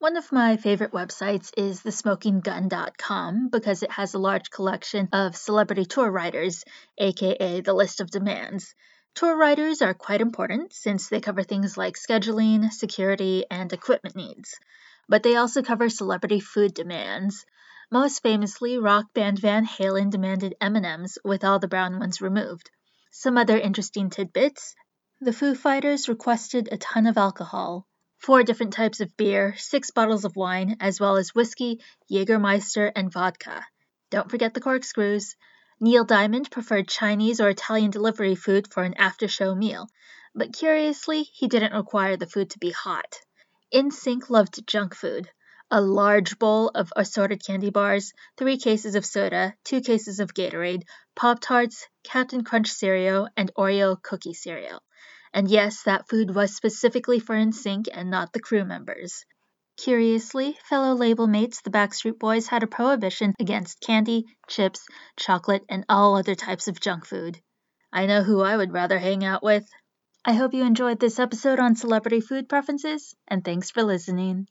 One of my favorite websites is thesmokinggun.com because it has a large collection of celebrity tour riders, aka the list of demands. Tour riders are quite important since they cover things like scheduling, security, and equipment needs. But they also cover celebrity food demands. Most famously, rock band Van Halen demanded M&Ms with all the brown ones removed. Some other interesting tidbits. The Foo Fighters requested a ton of alcohol, four different types of beer, six bottles of wine, as well as whiskey, Jägermeister, and vodka. Don't forget the corkscrews. Neil Diamond preferred Chinese or Italian delivery food for an after show meal, but curiously, he didn't require the food to be hot. NSYNC loved junk food a large bowl of assorted candy bars, three cases of soda, two cases of Gatorade, Pop Tarts, Captain Crunch cereal, and Oreo cookie cereal. And yes, that food was specifically for NSYNC and not the crew members. Curiously, fellow label mates the Backstreet Boys had a prohibition against candy, chips, chocolate, and all other types of junk food. I know who I would rather hang out with. I hope you enjoyed this episode on celebrity food preferences, and thanks for listening.